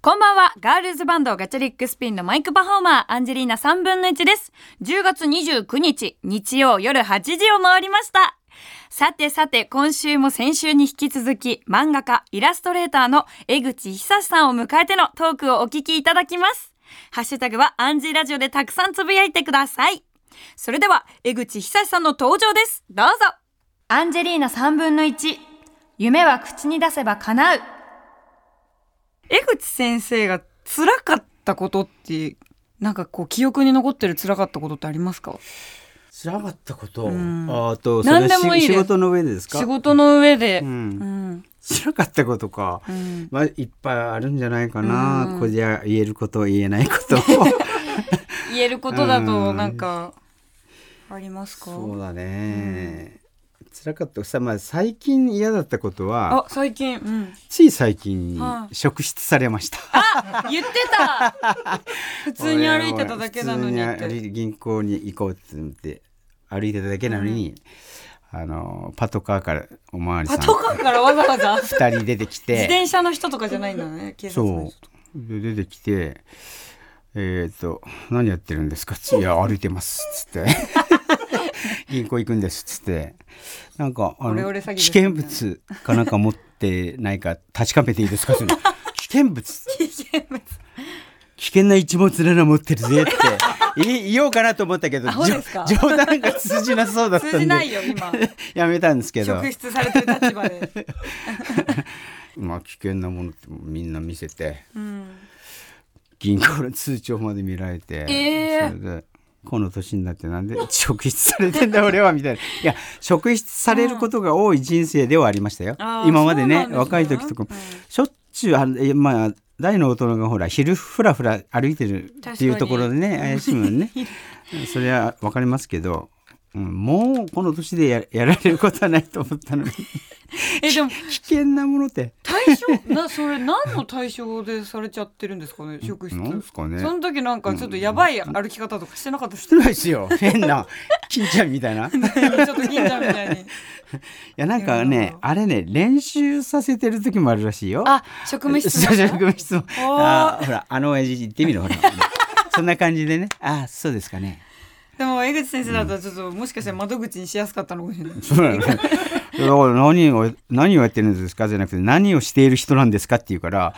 こんばんは。ガールズバンドガチャリックスピンのマイクパフォーマー、アンジェリーナ3分の1です。10月29日、日曜夜8時を回りました。さてさて、今週も先週に引き続き、漫画家、イラストレーターの江口久さんを迎えてのトークをお聞きいただきます。ハッシュタグはアンジーラジオでたくさんつぶやいてください。それでは、江口久さんの登場です。どうぞ。アンジェリーナ3分の1、夢は口に出せば叶う。江口先生が辛かったことって、なんかこう記憶に残ってる辛かったことってありますか？辛かったこと、ん。ああとそ何れでもいい仕事の上でですか？仕事の上で。う、うん。ん。辛かったことか、うん。まあいっぱいあるんじゃないかな、うん。これじゃ言えること言えないこ。と 言えることだと、うん。なんか、ありますか？そうだね、辛かったさ、まあ、最近嫌だったことはあ、最近。うん。つい最近職質されました、言ってた 普通に歩いてただけなのに。銀行に行こうって言って歩いてただけなのに、あのパトカーからおまわりさんパトカーからわざわざ？自2人出てきて転車の人とかじゃないんだね、警察のそ人。うで出てきて「えっ、と何やってるんですか?」つって「いや歩いてます」っつって「銀行行くんです」っつって。なんかあの危ね。険物かなんか持ってないか確かめていいですか？それ 危険物。危険物。危険な一物なら持ってるぜって。言おうかなと思ったけど冗談が通じなそうだったんで。通じないよ、今。やめたんですけど。職質されてる立場で。まあ危険なものってみんな見せて。うん。銀行の通帳まで見られて、えー。それでこの年になってなんで 職質されてんだ俺はみたいな。いや職質されることが多い人生ではありましたよ、今までね若い時とかも、うん。しょっちゅうあえまあ大の大人がほら昼ふらふら歩いてるっていうところでね怪しいもんね。それは分かりますけど、うん、もうこの年でややられることはないと思ったのに。え、でも、危険なものって。対象、な、それ何の対象でされちゃってるんですかね、職質。なんですかね。その時なんかちょっとやばい歩き方とかしてなかったしてないですよ。変な金ちゃんみたいな。いちょっと銀ちゃんみたいに。やなんかねあれね練習させてる時もあるらしいよ。あ、職務質そう職務質問あほらあの親父言ってみろほら。そんな感じでね。あそうですかねでも江口先生だったらちょっともしかしたら窓口にしやすかったのかもしれない。そうだから何を何をやってるんですかじゃなくて何をしている人なんですかって言うから、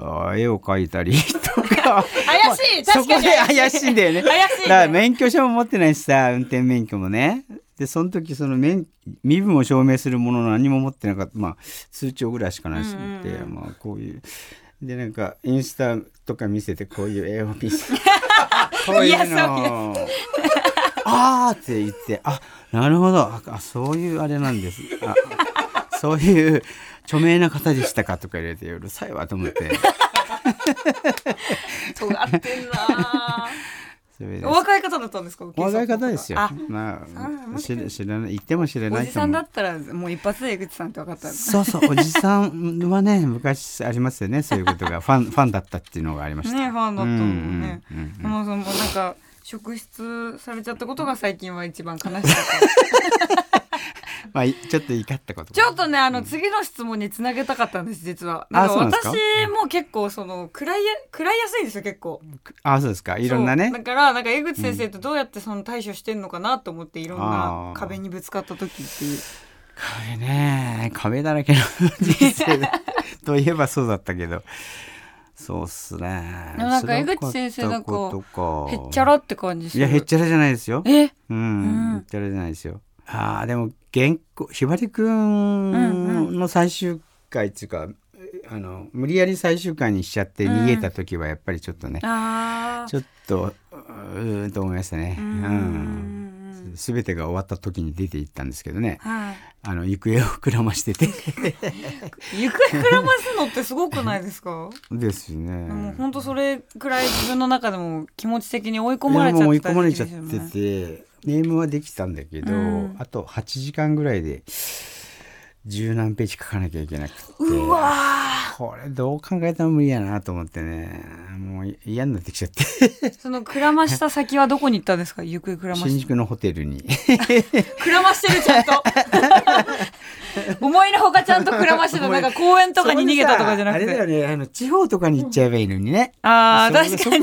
あ絵を描いたりとか。怪しいそこで確かに怪しい。んだよね。怪しいねだから免許証も持ってないしさ運転免許もね。でその時その免身分を証明するもの何も持ってなかった。まあ通帳ぐらいしかないしうんうん。まあこういう。でなんかインスタとか見せてこういう絵を見せてこういういあーって言ってあなるほど。ああそういうあれなんです。あそういう著名な方でしたかとか入れてうるさいわと思って。尖ってんなお若い方だったんですか？お若い方ですよ。あ、まあ知ら知らない言っても知らおないと思う。じさんだったらもう一発で江口さんって分かったそうそうおじさんはね昔ありますよね そういうことが。ファンファンだったっていうのがありました、ねファンだったのもんうんうそのなんか職質されちゃったことが最近は一番悲しかった まあいちょっと怒ったことちょっとねあの次の質問につなげたかったんです実は。あなんか？私も結構その食らいや食らいやすいんですよ結構。あそうですか？いろんなね。だからなんか江口先生とどうやってその対処してんのかなと思っていろんあなー。壁にぶつかった時っていう。壁ね壁だらけの 人生だ といえばそうだったけど。そうっすね。なんか。江口先生なんかへっちゃらって感じする。いやへっちゃらじゃないですよ。え？うん、うん。へっちゃらじゃないですよあーでも原稿ひばりくうんんの最終回っていうか、あの無理やり最終回にしちゃって逃げた時はやっぱりちょっとね、あちょっとうーんと思いましたね。ううんん。すべてが終わった時に出て行ったんですけどね。はいあの行方をくらましてて 行方くらますのってすごくないですか？ですよね。もう本当それくらい自分の中でも気持ち的に追い込まれちゃってた込まれちゃってて、ネームはできたんだけど、うん。あと8時間ぐらいで十何ページ書かなきゃいけなくて。うわこれどう考えても無理やなと思ってね。もう嫌になってきちゃって。ー そのくらました先はどこに行ったんですか？行方くらまし新宿のホテルに。くらましてるちゃんと 思いのほかちゃんとくらましてたなんか公園とかに逃げたとかじゃなくて。あれだよね。あの地方とかに行っちゃえばいいのにね、ああそ確か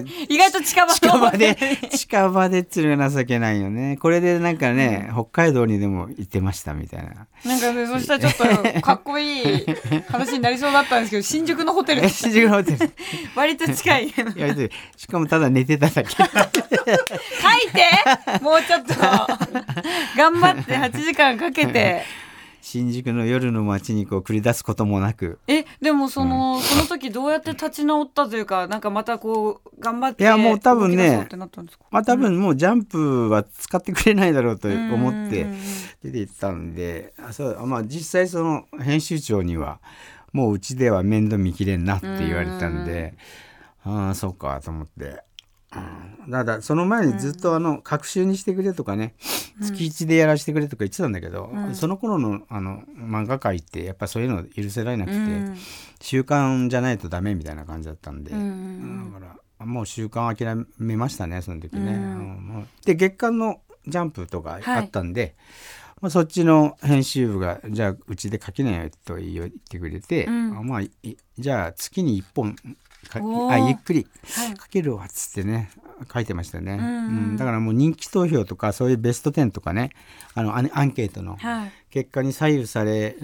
に。意外と近場。近場で 近場でっつうのが情けないよね。これでなんかね、北海道にでも行ってましたみたいな。なんかねそしたらちょっと かっこいい話になりそうだったんですけど新宿のホテル。え新宿のホテル。割と近い。しかもただ寝てただけ。書いて！もうちょっと。頑張って8時間かけて新宿の夜の街にこう繰り出すこともなく。えでもその、その時どうやって立ち直ったというかなんかまたこう頑張っていやもう多分ねまあ多分もうジャンプは使ってくれないだろうと思ってうんうんうん出て行ったんであそうまあ実際その編集長にはもううちでは面倒見きれんなって言われたんでああそうかと思って。うんただその前にずっとあの学習にしてくれとかね月一でやらせてくれとか言ってたんだけど、その頃のあの漫画界ってやっぱそういうの許せられなくて、うん。習慣じゃないとダメみたいな感じだったんで、うんだからもう習慣を諦めましたねその時ね。で月刊のジャンプとかあったんで、まあ、そっちの編集部が「じゃあうちで書きなよ」と言ってくれて、まあいじゃあ月に1本あゆっくりはい。書けるわっつってね書いてましたね、んうん。うん。だからもう人気投票とかそういうベスト10とかねあのアンケートのはい。結果に左右され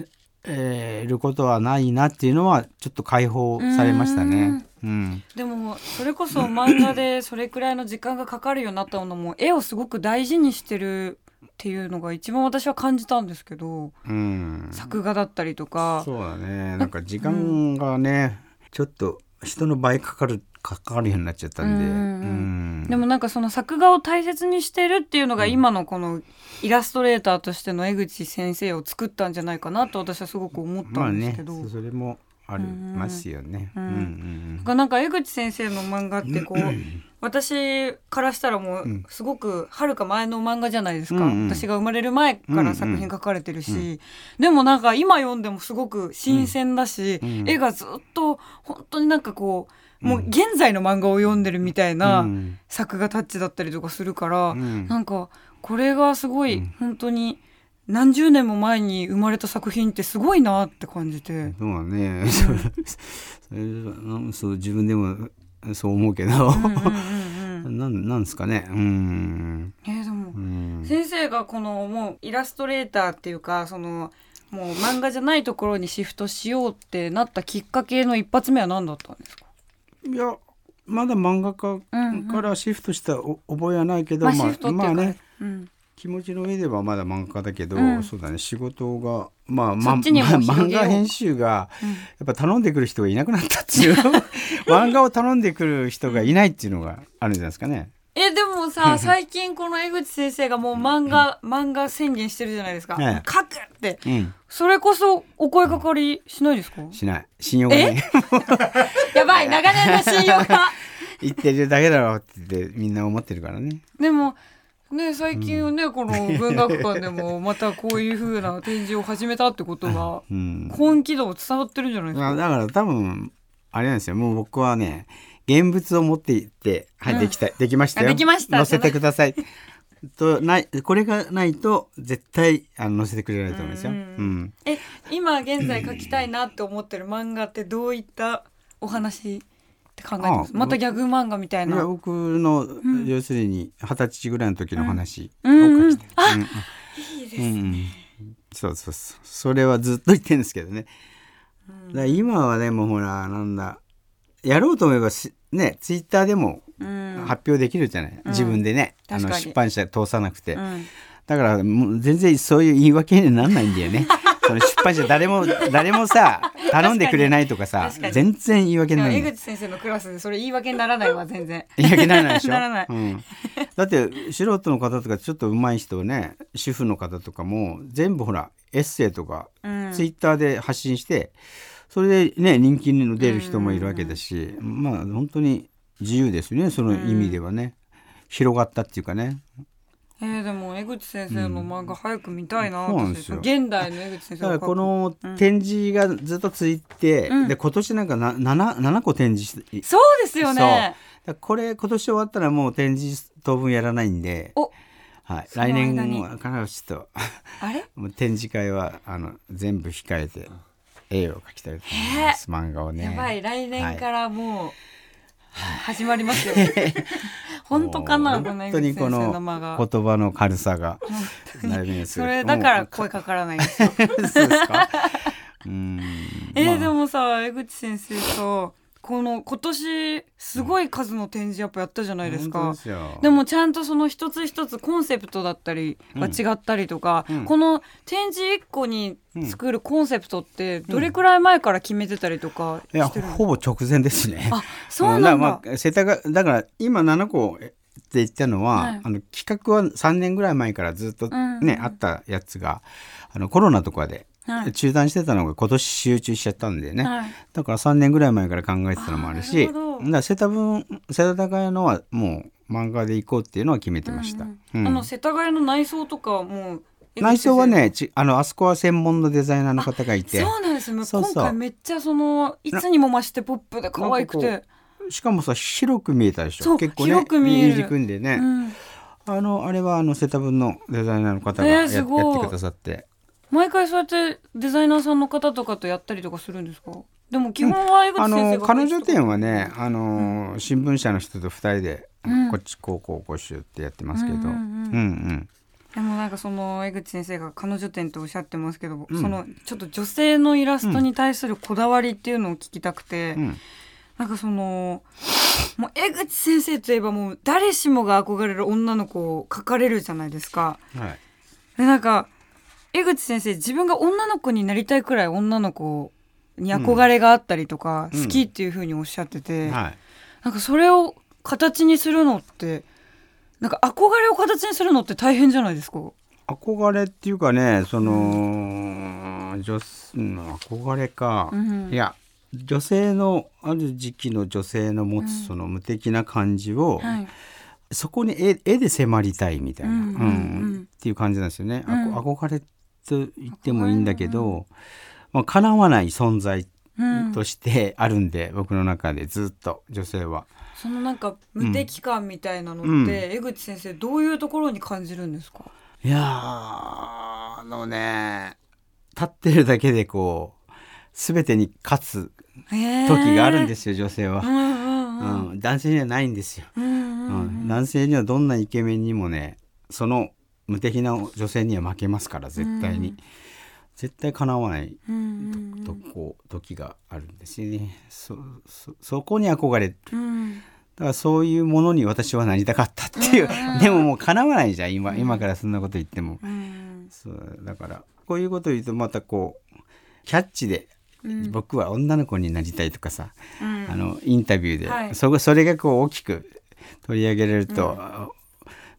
えーることはないなっていうのはちょっと解放されましたね。うん、でもそれこそ漫画でそれくらいの時間がかかるようになったのも絵をすごく大事にしてるっていうのが一番私は感じたんですけどうん、作画だったりとか。そうだね。なんか時間がね、ちょっと人の倍かかるかかるようになっちゃったんで、うんでもなんかその作画を大切にしてるっていうのが今のこのイラストレーターとしての江口先生を作ったんじゃないかなと私はすごく思ったまあねんですけど、それもありますよね。うんうんがなんか江口先生の漫画ってこう私からしたらもうすごくはるか前の漫画じゃないですか、うんうん。私が生まれる前から作品書かれてるし、でもなんか今読んでもすごく新鮮だし、ん絵がずっと本当になんかこうもう現在の漫画を読んでるみたいなうん。作画タッチだったりとかするから、ん。なんかこれがすごい本当に何十年も前に生まれた作品ってすごいなって感じて。そうだね、そう それうんそう自分でもそう思うけど、うんうんうんうん。なんなんですかね。うん、えーでもうん、先生がこのもうイラストレーターっていうかそのもう漫画じゃないところにシフトしようってなったきっかけの一発目は何だったんですか、いやまだ漫画家からシフトしたお覚えはないけど、まあ、まあシフトっていうか、まあね。うん、気持ちの上ではまだ漫画家だけど、うん。そうだね。仕事がまあ、そまま漫画編集がやっぱ頼んでくる人がいなくなったっていう 漫画を頼んでくる人がいないっていうのがあるんじゃないですかね。えでもさ 最近この江口先生がもう漫画漫画宣言してるじゃないですか、ええ。書くって。うん、それこそお声かかりしないですか？しない。信用が やばい。長年の信用が。言ってるだけだろうって言ってみんな思ってるからね。でもね最近はね、この文学館でもまたこういう風な展示を始めたってことは うん、本気度伝わってるんじゃないですか？まあだから多分あれなんですよ。もう僕はね現物を持っていって「はい、できたできましたよ。あできました。載せてください」とないこれがないと絶対あの載せてくれないと思うんですよ。ううんん。え今現在書きたいなって思ってる漫画ってどういったお話って考えてます。あまたギャグ漫画みたいいやな僕の、要するに二十歳ぐらいの時の話。をうん。うん。書きたい。うん。いいですうんうん。そうそうそう。それはずっと言ってるんですけどね。だ今はでもほらなんだやろうと思えばしねツイッターでもうん。発表できるじゃない、自分でね。あの出版社通さなくて、うん。だからもう全然そういう言い訳にはならないんだよね その出版社誰も誰もさ 頼んでくれないとかさ確かに。全然言い訳ならない。江口先生のクラスでそれ言い訳にならないわ全然。言い訳にならないでしょ？ならない。うん、だって素人の方とかちょっと上手い人ね主婦の方とかも全部ほらエッセイとか、うん。ツイッターで発信してそれでね人気の出る人もいるわけだし、まあ本当に自由ですねその意味ではね、広がったっていうかねえー、でも江口先生の漫画早く見たいな、そうなんですよ。現代の江口先生この展示がずっとついて、うん。で今年なんかな 7, 7個展示してそうですよね。これ今年終わったらもう展示当分やらないんで、お。はい、来年からちょっとあれ？もう展示会はあの全部控えて絵を描きたいと思います、漫画をね。やばい。来年からもう、始まりますよ。本当かな本当にこの言葉の軽さがそるれだから声かからないんですよ。そうですか？うん。えでもさ江口先生さこの今年すごい数の展示やっぱやったじゃないですか、本当ですよ。でもちゃんとその一つ一つコンセプトだったりが違ったりとか、うん。この展示一個に作るコンセプトってどれくらい前から決めてたりとかいやしてるの、ほぼ直前ですね。あそうなんだ、まあ、世田谷だから今7個って言ったのは、はい。あの企画は3年ぐらい前からずっとね、うんうん。あったやつがあのコロナとかではい。中断してたのが今年集中しちゃったんでね、はい。だから3年ぐらい前から考えてたのもあるしだ世田分世田谷のはもう漫画で行こうっていうのは決めてました、うんうんあの世田谷の内装とかはもう内装はねちあのあそこは専門のデザイナーの方がいて。そうなんですよ。そうそう。今回めっちゃそのいつにも増してポップで可愛くて、しかもさ広く見えたでしょ。結構ね広く見える。入り組んでね、うん、あのあれはあのセタブンのデザイナーの方がや,、えーやってくださって毎回そうやってデザイナーさんの方とかとやったりとかするんですか？でも基本は江口あ先生がの彼女展はねあの、新聞社の人と二人で、うん。こっちこうこうこうしようってやってますけど、うんうんうん。うんうん。でもなんかその江口先生が彼女展とおっしゃってますけど、うん。そのちょっと女性のイラストに対するこだわりっていうのを聞きたくて、うん。なんかそのもう江口先生といえばもう誰しもが憧れる女の子を描かれるじゃないですか。はい。でなんか江口先生自分が女の子になりたいくらい女の子に憧れがあったりとか、うん。好きっていうふうにおっしゃってて、はい。なんかそれを形にするのってなんか憧れを形にするのって大変じゃないですか？憧れっていうかねその、女うん憧れか、うん。いや女性のある時期の女性の持つその無敵な感じを、はい。そこに絵絵で迫りたいみたいな、うんうんうん。っていう感じなんですよね。あうん。こ憧れと言ってもいいんだけど、まあ、叶わない存在うん。としてあるんで、僕の中でずっと女性は。そのなんか無敵感みたいなのって、うん。江口先生どういうところに感じるんですか、いやーあのね立ってるだけでこう全てに勝つ時があるんですすよ女性は。う。んうんうんうん、男性にはないんですよ、うんうん。うん男性にはどんなイケメンにもねその無敵な女性には負けますから絶対に、うん。絶対かなわないうんうん。とこう時があるんですよね。そそそこに憧れるうん。だからそういうものに私はなりたかったっていう、でももうかなわないじゃん今今からそんなこと言っても、うん。そうだからこういうことを言うとまたこうキャッチでうん。僕は女の子になりたいとかさ、うん。あのインタビューで、はい。そこそれがこう大きく取り上げられると、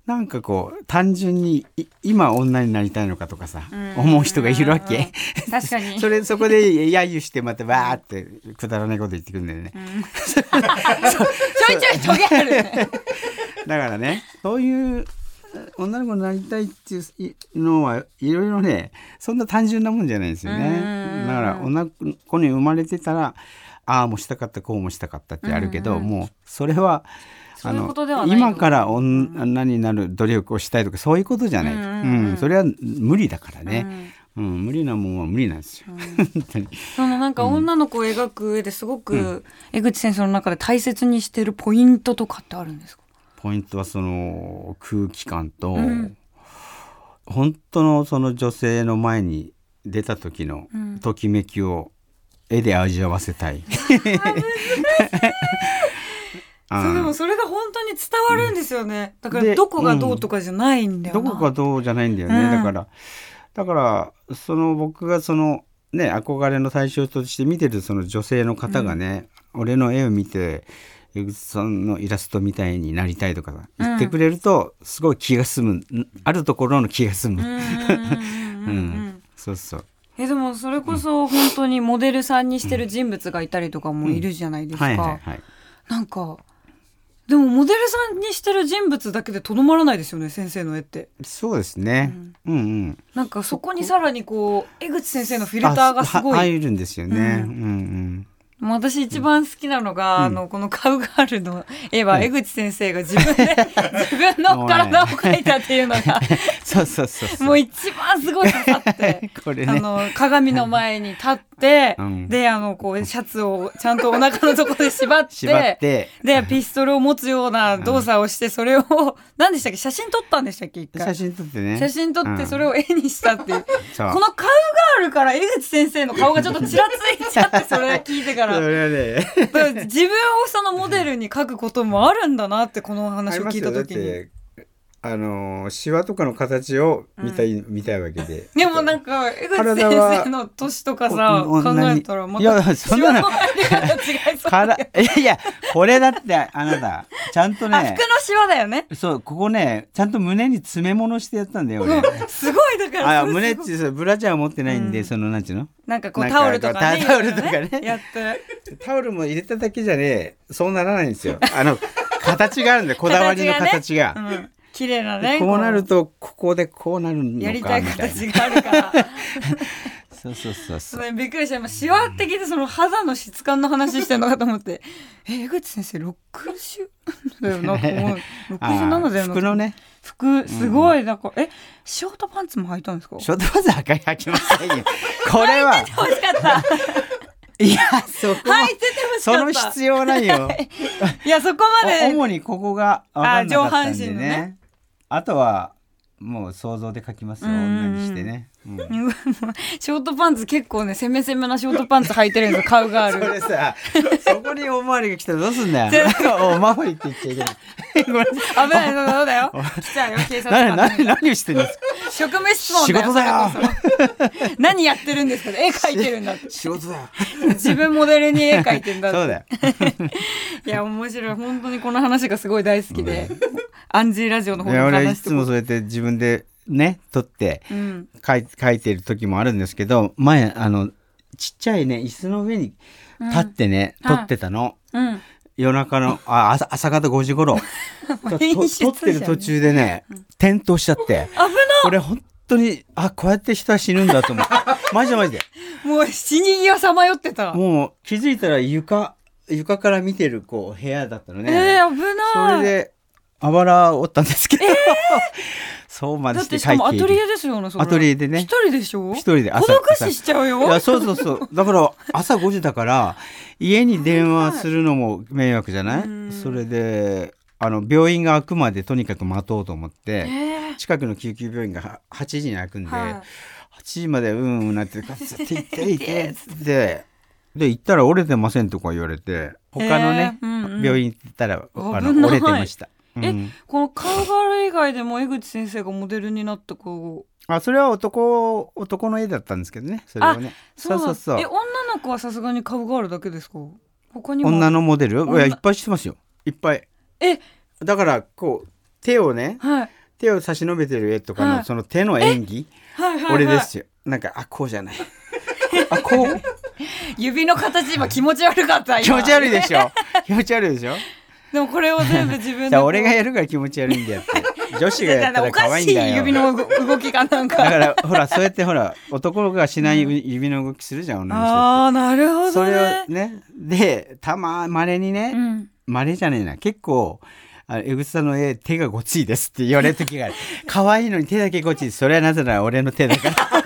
なんかこう単純にい今女になりたいのかとかさ、うん。思う人がいるわけ。うん。確かに。それそこで揶揄してまたバーってくだらないこと言ってくるんだよね。ちょいちょいトゲあるね。だからねそういう女の子になりたいっていうのはいろいろねそんな単純なもんじゃないですよね。うん。だから女の子に生まれてたらああもしたかったこうもしたかったってあるけど、もうそれはそういうことではない今から女になる努力をしたいとかそういうことじゃない、ううんんうん。うん。それは無理だからね、うん。無理なもんは無理なんですよ、本当に。そのなんか女の子を描く上ですごく江口先生の中で大切にしてるポイントとかってあるんですか？ポイントはその空気感と、うん。本当のその女性の前に出た時のうん。ときめきを絵で味わわせたい。あそうでもそれが本当に伝わるんですよね、だからでどこがどうとかじゃないんだよな、どこかどうじゃないんだよね、うん。だからだからその僕がそのね憧れの対象として見てるその女性の方がね、俺の絵を見て江口さんのイラストみたいになりたいとか言ってくれると、すごい気が済むんあるところの気が済む。うんうんうんうんううん。うん。ん、そうそう。えでもそれこそ本当にモデルさんにしてる人物がいたりとかもいるじゃないですか、はいはいはい。なんかでもモデルさんにしてる人物だけでとどまらないですよね先生の絵って。そうですね。うん。うん。なんかそこにさらにこう江口先生のフィルターがすごい。い入るんですよね。うんうん。もう私一番好きなのが、あのこのカウガールの絵は江口先生が自分で 自分の体を描いたっていうのが。そうそうそうもう一番すごい刺さって、これね。あの鏡の前に立って、うん。であのこうシャツをちゃんとお腹のところで縛ってでピストルを持つような動作をしてそれを何でしたっけ？写真撮ったんでしたっけ？一回。写真撮ってね。写真撮ってそれを絵にしたっていう、そう。このカウガールから江口先生の顔がちょっとちらついちゃってそれ聞いてから。自分をそのモデルに描くこともあるんだなってこのあ話を聞いた時に。てあのシワとかの形を見たい、見たいわけで。でもなんか江口先生の年とかさ考えたらまいやたそんなの いやいやこれだってあなたちゃんとあね服のシワだよね。そうここねちゃんと胸に詰め物してやったんだよ俺。すごいだからあ胸ってそうブラジャー持ってないんで、うん。そのなんちゅうの？なんかこうタオルとかねタタオルとかね。やって。タオルも入れただけじゃねそうならないんですよ。あの形があるんだよこだわりの形が。うん綺麗なねこうなるとここでこうなるのかやりたい形があるから。そうそうそうそそうれびっくりした。今シワって聞いてその肌の質感の話してるのかと思って。え江口先生60 だよな。と思うあ67だよーな服のね。服すごいなんか、えショートパンツも履いたんですか？ショートパンツはか履きませんよ。これは。欲しかった。いやそこも履いてて欲しそのかった。必要ないよ。いやそこまで。お主にここが分かんなかったんであ上半身のねねあとはもう想像で書きますよ。うん。うんうん女にしてね、うん。ショートパンツ結構ね攻め攻めなショートパンツ履いてるんですよ。カウガーそルれさそこにおまわりが来たらどうすんだよ。おまわりって言っちゃいけない。危ないそうだよ。来ちゃうよ警察何官何何をしてるんですか？職務質問だよ。仕事だよ。何やってるんですか？絵描いてるんだって。仕事だよ。自分モデルに絵描いてんだって。そうだよ。いや面白い。本当にこの話がすごい大好きで、アンジーラジオの方いやの俺はいつ話とかもそうやって自分でね撮ってうん。書い書いてる時もあるんですけど前あのちっちゃいね椅子の上に立ってね、うん撮ってたの、うん。夜中のあ朝朝方5時頃。撮ってる途中でね転倒しちゃって。危な俺本当にあこうやって人は死ぬんだと思って マジでマジで。もう死に際さまよってた。もう気づいたら床床から見てるこう部屋だったのえね、ー、危そない。れであばら折ったんですけど、そうまでだっしてしかもアトリエエですよねアトリエでね。一人でしょ？一人で孤朝独死しちゃうよ。いやそうそうそう。だから朝5時だから家に電話するのも迷惑じゃない？うん。それであの病院が開くまでとにかく待とうと思ってえ近くの救急病院がは8時に開くんで、ーはい。8時までうんうんなってガツって行って行ってっつ って。で行ったら折れてませんとか言われて他のね、へー。うんうん。病院行ったらあの折れてました。うん。えこのカウガール以外でも江口先生がモデルになった子あそれは男男の絵だったんですけどねそれはね。そうそうそうえ女の子はさすがにカウガールだけですか？他にも。女のモデル？い女やいっぱいしてますよ。いっぱい。え？だからこう手をねはい。手を差し伸べてる絵とかの、はい。その手の演技はいはい、はい、俺ですよ。なんかあこうじゃない。あこう？指の形今気持ち悪かった今。気持ち悪いでしょ。気持ち悪いでしょでもこれを全部自分でじゃあ俺がやるから気持ち悪いんだよって。女子がやったら可愛いんだよ。指の動動きがなんか。だからほらそうやってほら男がしない指の動きするじゃん女の人ああなるほどってそれねをね。でたままれにね、うん。まれじゃねえな。結構あ江口さんの絵手がごついですって言われる時がある。可愛いのに手だけごつい。それはなぜなら俺の手だから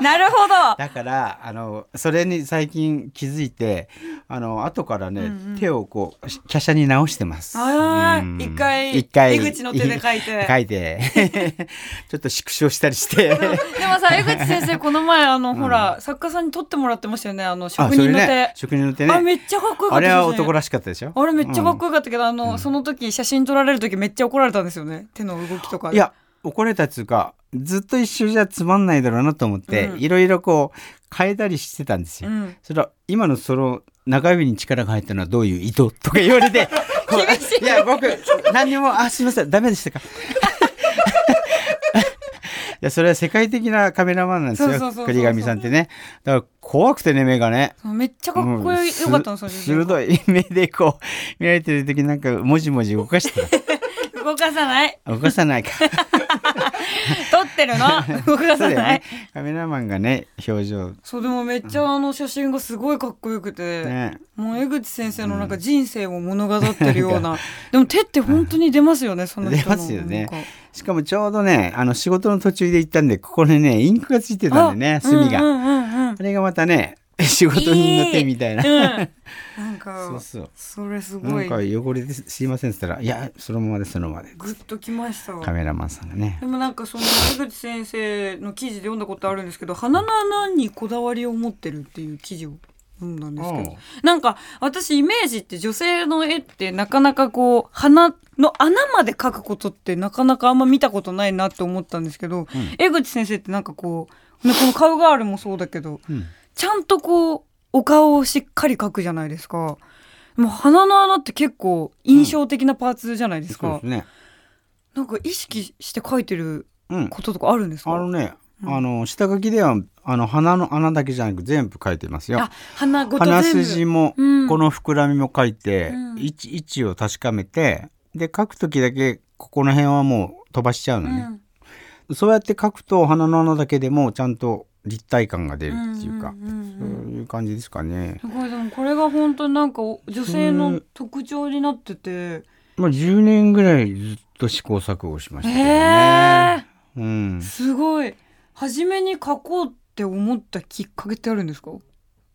なるほど。だからあのそれに最近気づいてあの後からね、うんうん。手をこう華奢に直してます。あうん。ー一回一回江口の手で描いて。書いて。ちょっと縮小したりして。でもさ江口先生 この前あの、ほら作家さんに撮ってもらってましたよねあの職人の手、ね。職人の手ね。あめっちゃかっこよかったあれは男らしかったでしょ？あれめっちゃかっこよかったけど、あの、うん。その時写真撮られる時めっちゃ怒られたんですよね。手の動きとか。でいや怒られたっつうかずっと一緒じゃつまんないだろうなと思って、うん。いろいろこう変えたりしてたんですよ、うん。それは今のその中指に力が入ったのはどういう意図とか言われて い。いや僕何にもあすいませんダメでしたか？いやそれは世界的なカメラマンなんですよ栗上さんってね。だから怖くてね目がね。めっちゃかっこよ,、うんよ。かったの鋭い 目でこう見られてる時なんかもじもじ動かしてた。動かさない。動かさないか撮ってるの？動かさない？ね。カメラマンがね表情。そうでもめっちゃあの写真がすごいかっこよくて、ね。もう江口先生のなんか人生を物語ってるような、でも手って本当に出ますよねその人の。出ますよね。しかもちょうどねあの仕事の途中で行ったんでここにねインクがついてたんでね墨が、うんうんうんうん。あれがまたね 仕事人の手みたいな、うん。なんかそうそう。それすごい。なんか汚れですいませんって言ったら「いやそのままでそのままで。グッときました。カメラマンさんがね。でもなんかその江口先生の記事で読んだことあるんですけど鼻の穴にこだわりを持ってるっていう記事を読んだんですけど。なんか私イメージって女性の絵ってなかなかこう鼻の穴まで描くことってなかなかあんま見たことないなって思ったんですけど、江口先生ってなんかこうねこのカウガールもそうだけどうん。ちゃんとこうお顔をしっかり描くじゃないですか。もう鼻の穴って結構印象的なパーツじゃないですか。そうですね。なんか意識して描いてるうん。こととかあるんですか？あのね、あの下書きではあの鼻の穴だけじゃなく全部書いてますよ。あ、鼻筋も、うん。この膨らみも書いて、うん。位置位置を確かめてで書く時だけここの辺はもう飛ばしちゃうのね、うんそうやって書くと鼻の穴だけでもちゃんと立体感が出るっていうか、んんうんうん。そういう感じですかね。すごい。でもこれが本当になんかお女性の特徴になってて、まあ10年ぐらいずっと試行錯誤しましたけね。えうん、すごい。初めに描こうって思ったきっかけってあるんですか、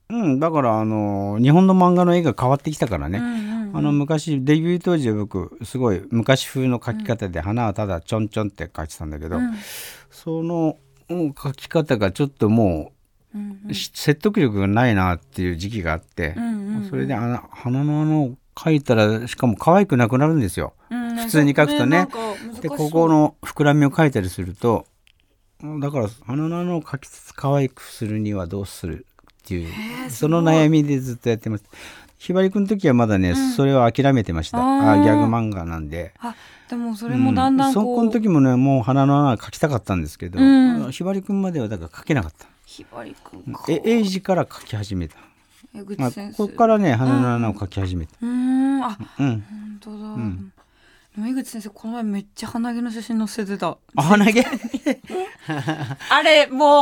うん、だからあの日本の漫画の絵が変わってきたからね、うんうんうんあの昔デビュー当時は僕すごい昔風の描き方で花はただちょんちょんって描いてたんだけど、うん。そのうん描き方がちょっともうんう、し説得力がないなっていう時期があってう、んうんそれで穴鼻の穴を描いたらしかも可愛くなくなるんですよ。うん普通に描くとね。でここの膨らみを描いたりするとだから鼻の穴を描きつつ可愛くするにはどうするっていうその悩みでずっとやってます。ひばりくんの時はまだね、それを諦めてました。あーあギャグ漫画なんで。あでもそれもだんだんうそこう、この時もねもう鼻の穴描きたかったんですけど、うんひばりくんまではだから描けなかった。ひばりくんかえエイジから描き始めた。江まあ口先生ここからね鼻の穴を描き始めた。うーんあうん。本当だ、でも江口先生この前めっちゃ鼻毛の写真載せてた。あ鼻毛？あれもう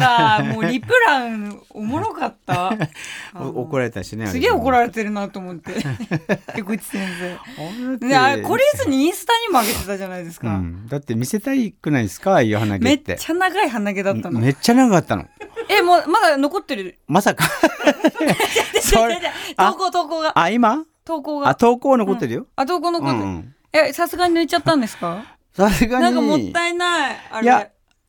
さもうリプランおもろかった。怒られたしね。すげえ怒られれてるなと思って。江口先生。てねあれずにインスタにも上げてたじゃないですか、うん、だって見せたいくないですかああいう鼻毛めっ。ちゃ長い鼻毛だったの。めっちゃ長かったの。えもうまだ残ってる？まさか。投稿投稿が。あ今？投稿が。あ投稿残ってるよ。あ投稿残ってる、うんうんえさすがに抜いちゃったんですか？さすがに。なんかもったいないあれ。いや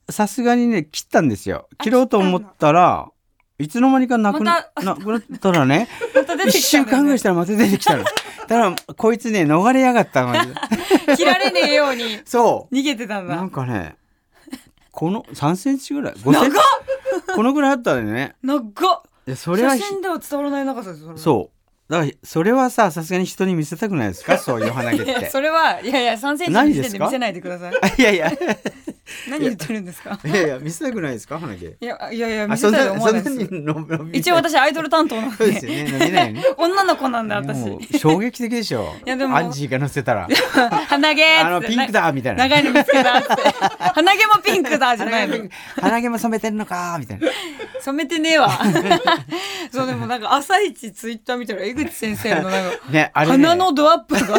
さすがにね切ったんですよ。あ切ろうと思ったらいつの間にかなくな,、まなくなったらね一週間ぐらいしたらまた出てきたのだからこいつね逃れやがった 切られねえようにそ逃げてたんだ。うなんかねこの3センチぐらい？5センチ？このぐらいあったんだよね。長っ！いやそれはひ写真では伝わらない長さですそうだからそれはささすがに人に見せたくないですか？そういう鼻毛っいやてそれはいやいや3センチの時点で見せないでください。あ いやいや。い 何言ってるんですか？やいや見せたくないですか？鼻毛いやいやいや見あせたいと思わないそんなですにの伸び一応私アイドル担当なんそうですでよね。伸びない。よね女の子なんで私。もう衝撃的でしょ。いやでも。アンジーが乗せたら。鼻毛あのピンクだみたいな。長いの見つけたって。鼻毛もピンクだじゃないの。鼻毛も染めてんのかみたいな。染めてねえわ。そうでもなんか朝一ツイッター見たら江口先生のなんか ねあれね。鼻のドアップが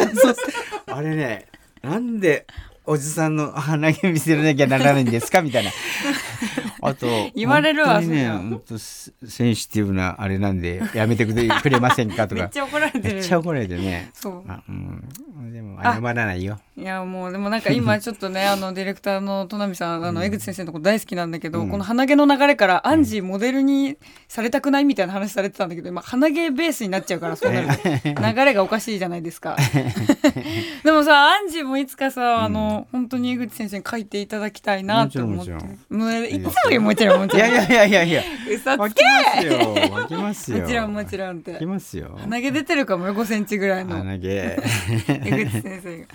あれねなんでおじさんの鼻毛見せなきゃならないんですか？みたいな。あと 言われるわね本当センシティブなあれなんでやめてくれくれませんか？とか。めっちゃ怒られてる。めっちゃ怒られてね。そう。あうんでも謝らないよ。いやもうでもなんか今ちょっとね あのディレクターの戸波さんあの江口先生のこと大好きなんだけど、うん。この鼻毛の流れからアンジーモデルにされたくないみたいな話されてたんだけど今鼻毛ベースになっちゃうから そうなると流れがおかしいじゃないですか。でもさアンジーもいつかさあの、本当に江口先生に書いていただきたいなと思って。もういつもよもちろんもちろん。いやいやいやいやいや。嘘つ湧きますよ湧きますよ。もちろんもちろんって。湧きますよ。鼻毛出てるかもよ5センチぐらいの。鼻毛江口先生が。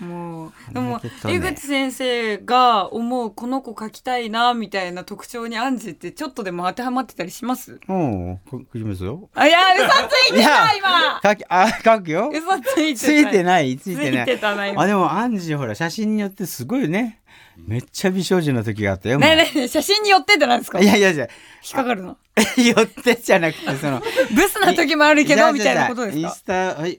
もうでも、ね。江口先生が思うこの子描きたいなみたいな特徴にアンジーってちょっとでも当てはまってたりします？おう書きますよ。あいや嘘ついてた今。書きあ書くよ。嘘ついてた。ついてないついてない。ついてたな今。あでもアンジーほら写真によってすごいねめっちゃ美少女の時があったよねえねえねえ写真によってってなんですか？いやいやいや。引っかかるの？寄ってじゃなくてその ブスな時もあるけどみたいなことですインかスタ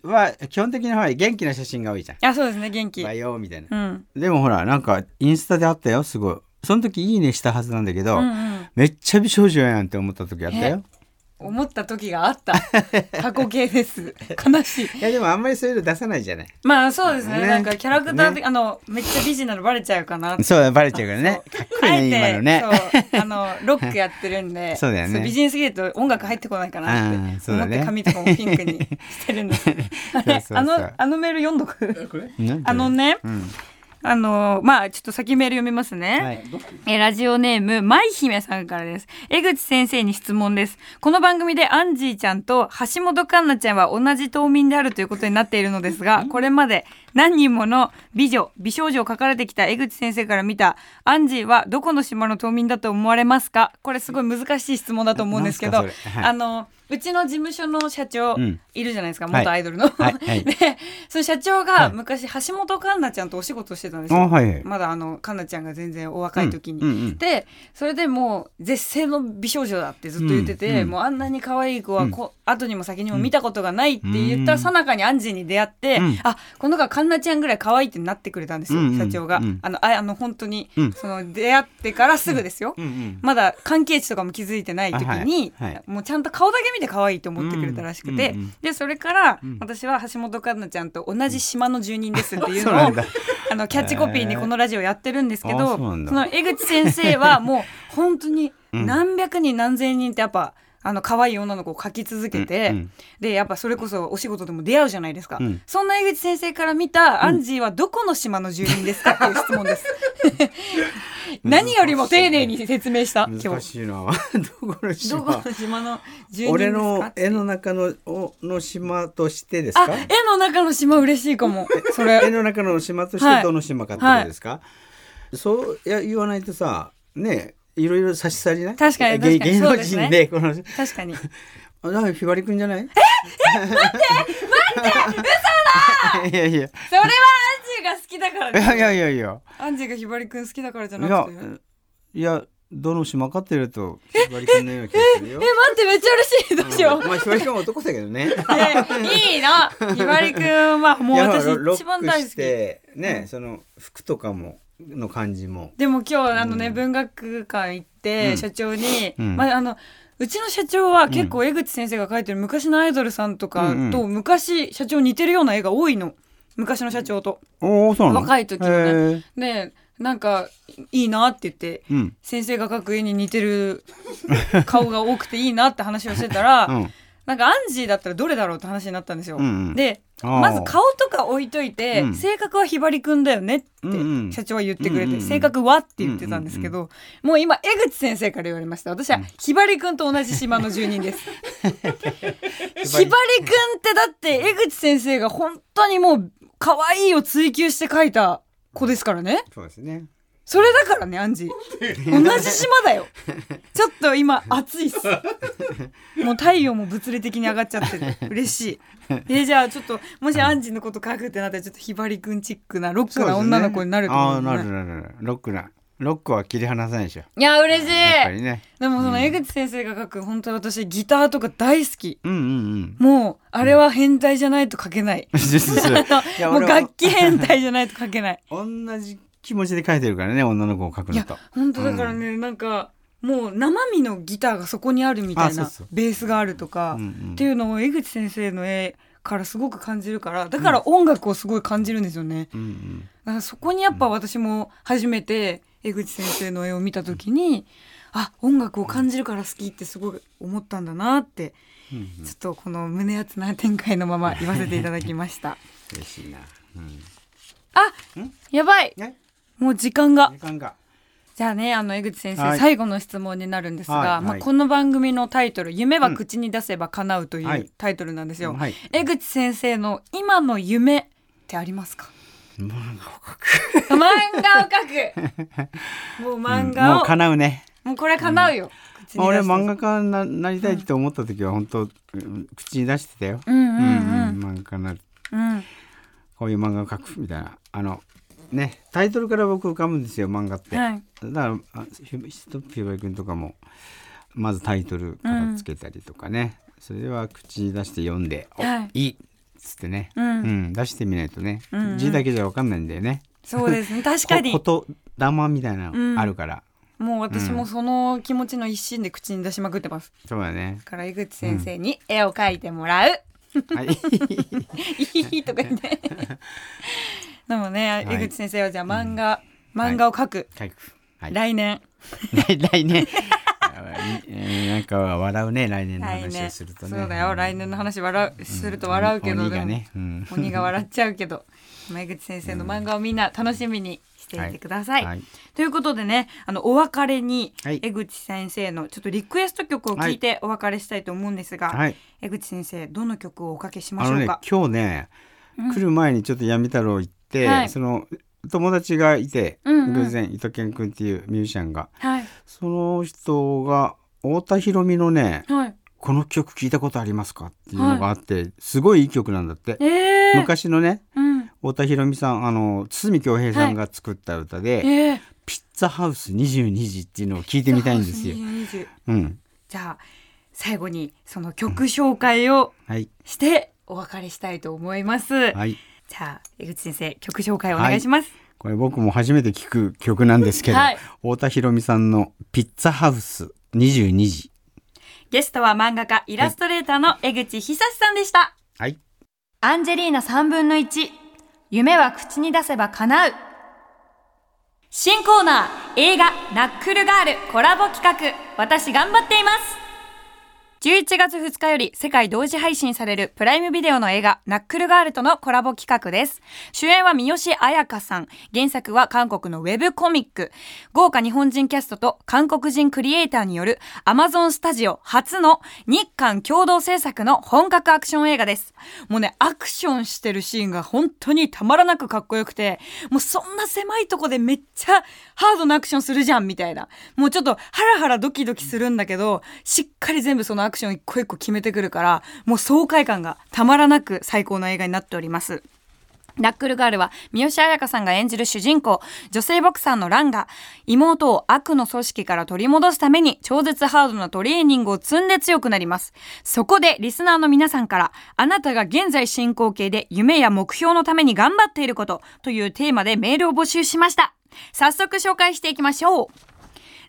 は基本的には元気な写真が多いじゃん。あそうですね元気。わよみたいな。うん。でもほらなんかインスタであったよすごい。その時いいねしたはずなんだけど、うんうん。めっちゃ美少女やんって思った時あったよ思った時があった。過去形です。悲しい。いやでもあんまりそういうの出さないじゃない。まあそうですね。ね。なんかキャラクターあのめっちゃ美人なのバレちゃうかなそうだバレちゃうからね。かっこいいね今のね。あのロックやってるんで そうだよね。美人すぎると音楽入ってこないかなそう思って髪とかもピンクにしてるんです あのあのメール読んどく？うんあのねうんあのまあちょっと先メール読みますね、はいえーラジオネーム、舞姫さんからです。江口先生に質問です。この番組でアンジーちゃんと橋本環奈ちゃんは同じ島民であるということになっているのですが、これまで何人もの美女、美少女を書かれてきた江口先生から見たアンジーはどこの島の島民だと思われますか？これすごい難しい質問だと思うんですけど、はいあの、うちの事務所の社長いるじゃないですか、はい元アイドルの。はいはいで、その社長が昔橋本環奈ちゃんとお仕事してたんですよ。まだあのかなちゃんが全然お若い時に。うんうんでそれでもう絶世の美少女だってずっと言ってて、もうあんなに可愛い子はこ、後にも先にも見たことがないって言ったさなかにアンジーに出会って、うんあこの子はかんなちゃんぐらい可愛いってなってくれたんですよ、うんうん社長が。うんあのああの本当に、うん。その出会ってからすぐですよ。うんうんまだ関係値とかも気づいてない時に、あはい。はい。もうちゃんと顔だけ見て可愛いと思ってくれたらしくて、うんうんうん。でそれから、ん。私は橋本環奈ちゃんと同じ島の住人ですっていうのを、あのキャッチコピーにこのラジオやってるんですけあど、そうなんだ。その江口先生はもう本当にうん。何百人何千人ってやっぱあの可愛い女の子を描き続けて、うんうん。でやっぱそれこそお仕事でも出会うじゃないですか、うん。そんな江口先生から見たアンジーはどこの島の住人ですか？っていう質問です。何よりも丁寧に説明した今日難しいな。どこのど島この島の住人ですか？俺の絵の中のおの島としてですか？あ絵の中の島嬉しいかも。それ。絵の中の島としてどの島かってことですか、そういや言わないとさねいろいろ差し障りな。い確かに芸確かに。芸能人でこの。確かに。あひばりくんじゃない？え？え 待って待って嘘だ！いやいや。それはアンジーが好きだからいやいやいやいや。アンジーがひばりくん好きだからじゃいやなくて。いやどの島かっていうとひばりくんのような気がするよ。え待ってめっちゃ嬉しいどうしよう、まあひばりくんは男だけどね。ねいいなひばりくんはもういや私一番大好き。てね、その服とかもの感じも。でも今日あのね、うん。文学館行って、うん。社長に、うん。まああのうちの社長は結構江口先生が描いてる昔のアイドルさんとかうんうん。と昔社長似てるような絵が多いの。昔の社長と。おおそうなの？若い時のね。へー。でなんかいいなって言ってうん。先生が描く絵に似てる顔が多くていいなって話をしてたら、うんなんかアンジーだったらどれだろうって話になったんですよ。うんうん。でまず顔とか置いといて、うん。性格はひばりくんだよねって社長は言ってくれて、うんうんうん性格はって言ってたんですけど、もう今江口先生から言われました。私はひばりくんと同じ島の住人です。ひばりくんってだって江口先生が本当にもう可愛いを追求して描いた子ですからね。そうですねそれだからねアンジー。同じ島だよ。ちょっと今暑いっす。もう太陽も物理的に上がっちゃってて嬉しい。えーじゃあちょっともしアンジーのこと書くってなったらちょっとひばりくんチックなロックな女の子になると思う。ああなるなるなる。ロックな。ロックは切り離さないでしょ。いや嬉しい。やっぱりね。でもその江口先生が書く本当に私ギターとか大好き。うんうんもうあれは変態じゃないと書けない。もう楽器変態じゃないと書けない。同じ気持ちで書いてるからね女の子を書くいやのと本当だからね、なんかもう生身のギターがそこにあるみたいなベースがあるとか、うんうん。っていうのを江口先生の絵からすごく感じるからだから音楽をすごい感じるんですよね、うんうん。だからそこにやっぱ私も初めて江口先生の絵を見た時にあ音楽を感じるから好きってすごい思ったんだなってうんうん。ちょっとこの胸熱な展開のまま言わせていただきました嬉しいなうんあやばいねもう時間が。時間が。じゃあねあの江口先生、はい。最後の質問になるんですが、はい。はい。まあ、この番組のタイトル「夢は口に出せば叶う」といはい。うタイトルなんですよ、はい。江口先生の今の夢ってありますか？漫画を描く。漫画を描く。もう漫画を、もう叶うね。もうこれ叶うよ、口に出して俺漫画家にななりたいって思った時は本当、うん。口に出してたよ、うんうんうん、うん。漫画家になる。うん。こういう漫画を描くみたいな。あのねタイトルから僕浮かぶんですよ漫画って、はい。だからあひストップひばりくんとかもまずタイトルからつけたりとかね、それは口に出して読んで「おはい。いい!」っつってね、うん。うん出してみないとね、うんうん。字だけじゃ分かんないんだよね。そうですね。確かに。こ 言霊みたいなうん。のあるから、もう私もその気持ちの一心で口に出しまくってます。そうだね。だから江口先生に絵を描いてもらう、はい。いいとか言ってでもね、い。江口先生はじゃあ漫画、漫画を描く、来年来来年。えー なんか笑うね来年の来話を年するとね。そうだよ。来年の話笑うすると笑うけど、鬼でもがね、うん。鬼が笑っちゃうけど。江口先生の漫画をみんな楽しみにしていてください。はい。ということでねあのお別れにはい。江口先生のちょっとリクエスト曲を聞いてお別れしたいと思うんですが、はい。江口先生どの曲をおかけしましょうか？今日ね、来る前にちょっと闇太郎行って、はい。その友達がいて、うんうん。偶然伊藤健君っていうミュージシャンが。はい。その人が太田裕美のねはい。「この曲聞いたことありますか?」っていうのがあって、すごいいい曲なんだって。えー、昔のねうん。太田裕美さんあの堤恭平さんが作った歌で、えー、ピッツァハウス22時っていうのを聞いてみたいんですよ。20うん、じゃあ最後にその曲紹介をはい。してお別れしたいと思います。はいじゃあ江口先生曲紹介お願いします。これ僕も初めて聞く曲なんですけど、はい。太田裕美さんの「ピッツァハウス22時。ゲストは漫画家イラストレーターの江口久志さんでした。」はい。アンジェリーナ3分の1夢は口に出せば叶う。新コーナー映画ナックルガールコラボ企画。私頑張っています11月2日より世界同時配信されるプライムビデオの映画ナックルガールとのコラボ企画です。主演は三好彩香さん。原作は韓国のウェブコミック。豪華日本人キャストと韓国人クリエイターによる Amazon スタジオ初の日韓共同制作の本格アクション映画です。もうね、アクションしてるシーンが本当にたまらなくかっこよくて、もうそんな狭いとこでめっちゃハードなアクションするじゃんみたいな。もうちょっとハラハラドキドキするんだけど、しっかり全部そのアクション一個一個決めてくるから、もう爽快感がたまらなく最高の映画になっております。ナックルガールは三好彩香さんが演じる主人公、女性ボクサーのランが妹を悪の組織から取り戻すために超絶ハードなトレーニングを積んで強くなります。そこでリスナーの皆さんからあなたが現在進行形で夢や目標のために頑張っていることというテーマでメールを募集しました。早速紹介していきましょう。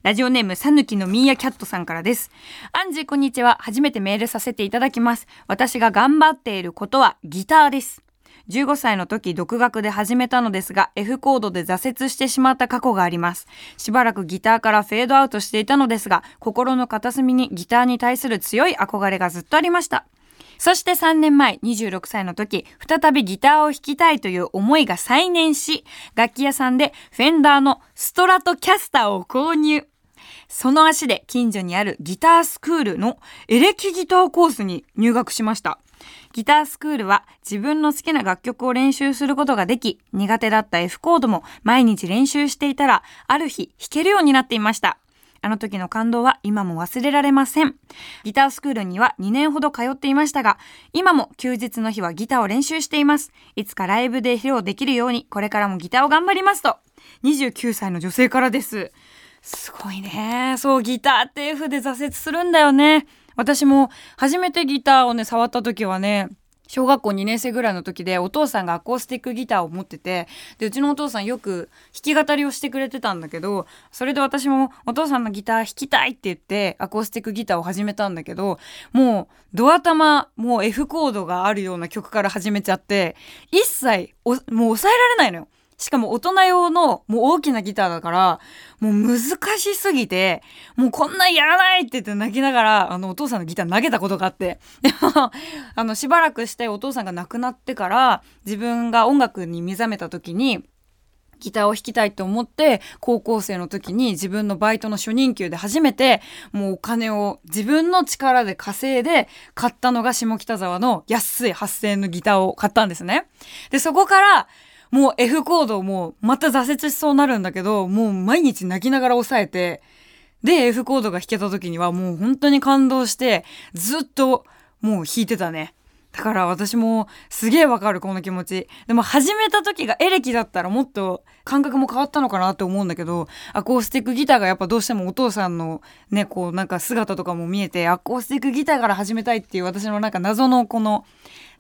ラジオネームさぬきのミーヤキャットさんからです。アンジーこんにちは。初めてメールさせていただきます。私が頑張っていることはギターです。15歳の時独学で始めたのですが F コードで挫折してしまった過去がありますしばらくギターからフェードアウトしていたのですが心の片隅にギターに対する強い憧れがずっとありましたそして3年前26歳の時再びギターを弾きたいという思いが再燃し楽器屋さんでフェンダーのストラトキャスターを購入その足で近所にあるギタースクールのエレキギターコースに入学しました。ギタースクールは自分の好きな楽曲を練習することができ、苦手だった F コードも毎日練習していたら、ある日弾けるようになっていました。あの時の感動は今も忘れられません。ギタースクールには2年ほど通っていましたが、今も休日の日はギターを練習しています。いつかライブで披露できるように、これからもギターを頑張りますと。29歳の女性からです。すごいね。そう、ギターって F で挫折するんだよね。私も初めてギターをね、触った時はね、小学校2年生ぐらいの時でお父さんがアコースティックギターを持っててでうちのお父さんよく弾き語りをしてくれてたんだけどそれで私もお父さんのギター弾きたいって言ってアコースティックギターを始めたんだけどもうドア玉もう F コードがあるような曲から始めちゃって一切もう抑えられないのよ。しかも大人用のもう大きなギターだから、もう難しすぎて、もうこんなやらないって言って泣きながら、あのお父さんのギター投げたことがあって。あのしばらくしてお父さんが亡くなってから、自分が音楽に目覚めた時に、ギターを弾きたいと思って高校生の時に自分のバイトの初任給で初めてもうお金を自分の力で稼いで買ったのが下北沢の安い8000円のギターを買ったんですね。でそこからもう F コードもまた挫折しそうになるんだけど、もう毎日泣きながら抑えて、で、F コードが弾けた時にはもう本当に感動して、ずっともう弾いてたね。だから私もすげえわかるこの気持ち。でも始めた時がエレキだったらもっと感覚も変わったのかなって思うんだけど、アコースティックギターがやっぱどうしてもお父さんのね、こうなんか姿とかも見えて、アコースティックギターから始めたいっていう私のなんか謎のこの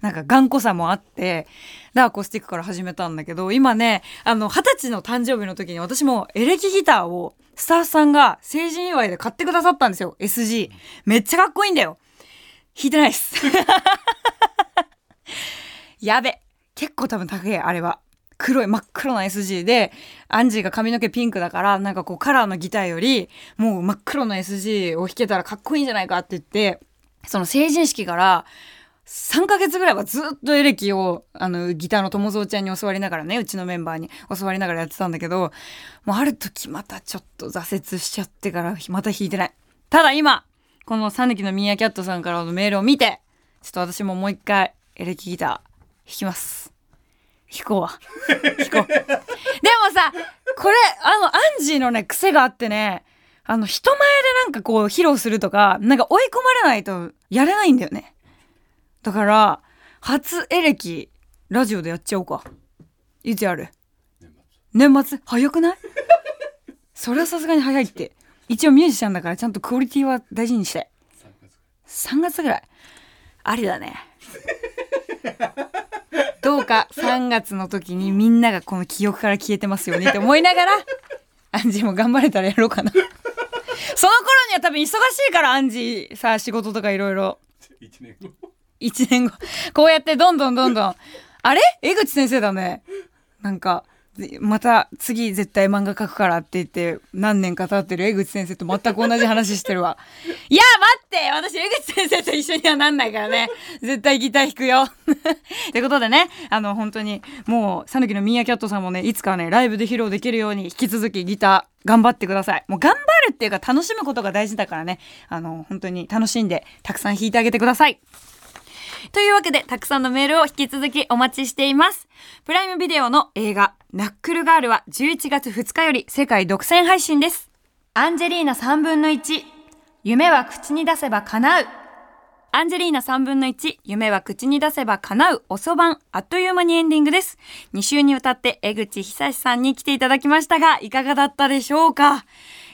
なんか頑固さもあって、で、アコースティックから始めたんだけど、今ね、あの、二十歳の誕生日の時に私もエレキギターをスタッフさんが成人祝いで買ってくださったんですよ。SG。めっちゃかっこいいんだよ。弾いてないっす。やべ。結構多分高い、あれは。黒い真っ黒な SG で、アンジーが髪の毛ピンクだから、なんかこうカラーのギターより、もう真っ黒の SG を弾けたらかっこいいんじゃないかって言って、その成人式から、3ヶ月ぐらいはずっとエレキを、あの、ギターの友蔵ちゃんに教わりながらね、うちのメンバーに教わりながらやってたんだけど、もうある時またちょっと挫折しちゃってから、また弾いてない。ただ今、このサヌキのミーアキャットさんからのメールを見て、ちょっと私ももう一回、エレキギター弾きます。弾こうわ。弾こう。でもさ、これ、あの、アンジーのね、癖があってね、あの、人前でなんかこう、披露するとか、なんか追い込まれないとやれないんだよね。だから、初エレキ、ラジオでやっちゃおうか。いつやる？年末早くない？それはさすがに早いって。一応ミュージシャンだからちゃんとクオリティは大事にして。3月ぐらい。ありだね。どうか3月の時にみんながこの記憶から消えてますよねって思いながら、アンジーも頑張れたらやろうかな。その頃には多分忙しいから、アンジーさ、仕事とかいろいろ。1年後。1年後。こうやってどんどんどんどん。あれ？江口先生だね。なんか、また次絶対漫画描くからって言って何年か経ってる江口先生と全く同じ話してるわ。いや待って私江口先生と一緒にはなんないからね。絶対ギター弾くよ。ということでね、あの本当にもう、さぬきのミーアキャットさんもね、いつかね、ライブで披露できるように引き続きギター頑張ってください。もう頑張るっていうか楽しむことが大事だからね、あの本当に楽しんでたくさん弾いてあげてください。というわけで、たくさんのメールを引き続きお待ちしています。プライムビデオの映画、ナックルガールは11月2日より世界独占配信です。アンジェリーナ3分の1、夢は口に出せば叶う。アンジェリーナ3分の1、夢は口に出せば叶う、遅番、あっという間にエンディングです。2週にわたって江口久志さんに来ていただきましたが、いかがだったでしょうか？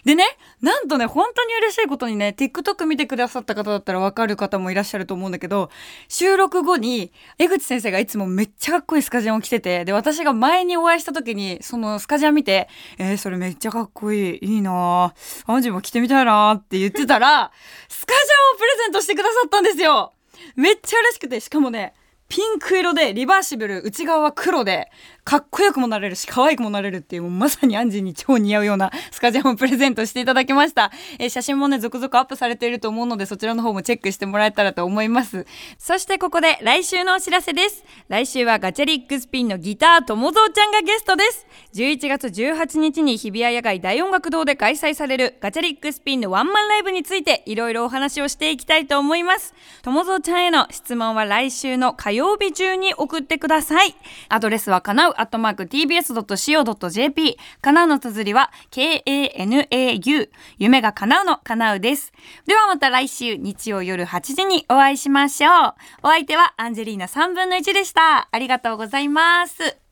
でね、なんとね、本当に嬉しいことにね、TikTok 見てくださった方だったらわかる方もいらっしゃると思うんだけど、収録後に、江口先生がいつもめっちゃかっこいいスカジャンを着てて、で、私が前にお会いした時に、そのスカジャン見て、えー、それめっちゃかっこいい、いいなぁ、アンジも着てみたいなって言ってたら、スカジャンをプレゼントしてくださったんですよ。めっちゃ嬉しくて、しかもね、ピンク色でリバーシブル内側は黒でかっこよくもなれるし可愛くもなれるっていうもうまさにアンジーに超似合うようなスカジャンをプレゼントしていただきました、えー、写真もね続々アップされていると思うのでそちらの方もチェックしてもらえたらと思います。そしてここで来週のお知らせです。来週はガチャリックスピンのギター友蔵ちゃんがゲストです。11月18日に日比谷野外大音楽堂で開催されるガチャリックスピンのワンマンライブについていろいろお話をしていきたいと思います。友蔵ちゃんへの質問は来週の火曜曜日中に送ってください。アドレスはかなうアットマーク tbs.co.jp かなうの綴りは k-a-n-a-u 夢が叶うのかなうです。ではまた来週日曜夜8時にお会いしましょう。お相手はアンジェリーナ3分の1でした。ありがとうございます。